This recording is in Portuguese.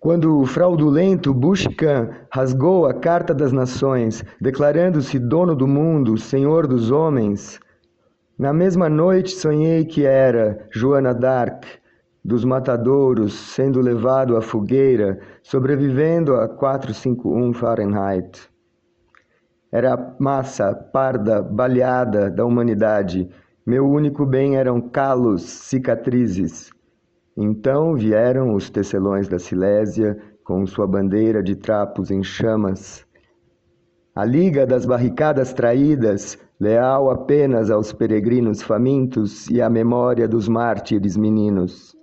Quando o fraudulento Bushkan rasgou a Carta das Nações, declarando-se dono do mundo, senhor dos homens, na mesma noite sonhei que era Joana d'Arc, dos matadouros, sendo levado à fogueira, sobrevivendo a 451 Fahrenheit. Era a massa parda, baleada da humanidade. Meu único bem eram calos, cicatrizes. Então vieram os tecelões da Silésia com sua bandeira de trapos em chamas. A liga das barricadas traídas, leal apenas aos peregrinos famintos e à memória dos mártires meninos.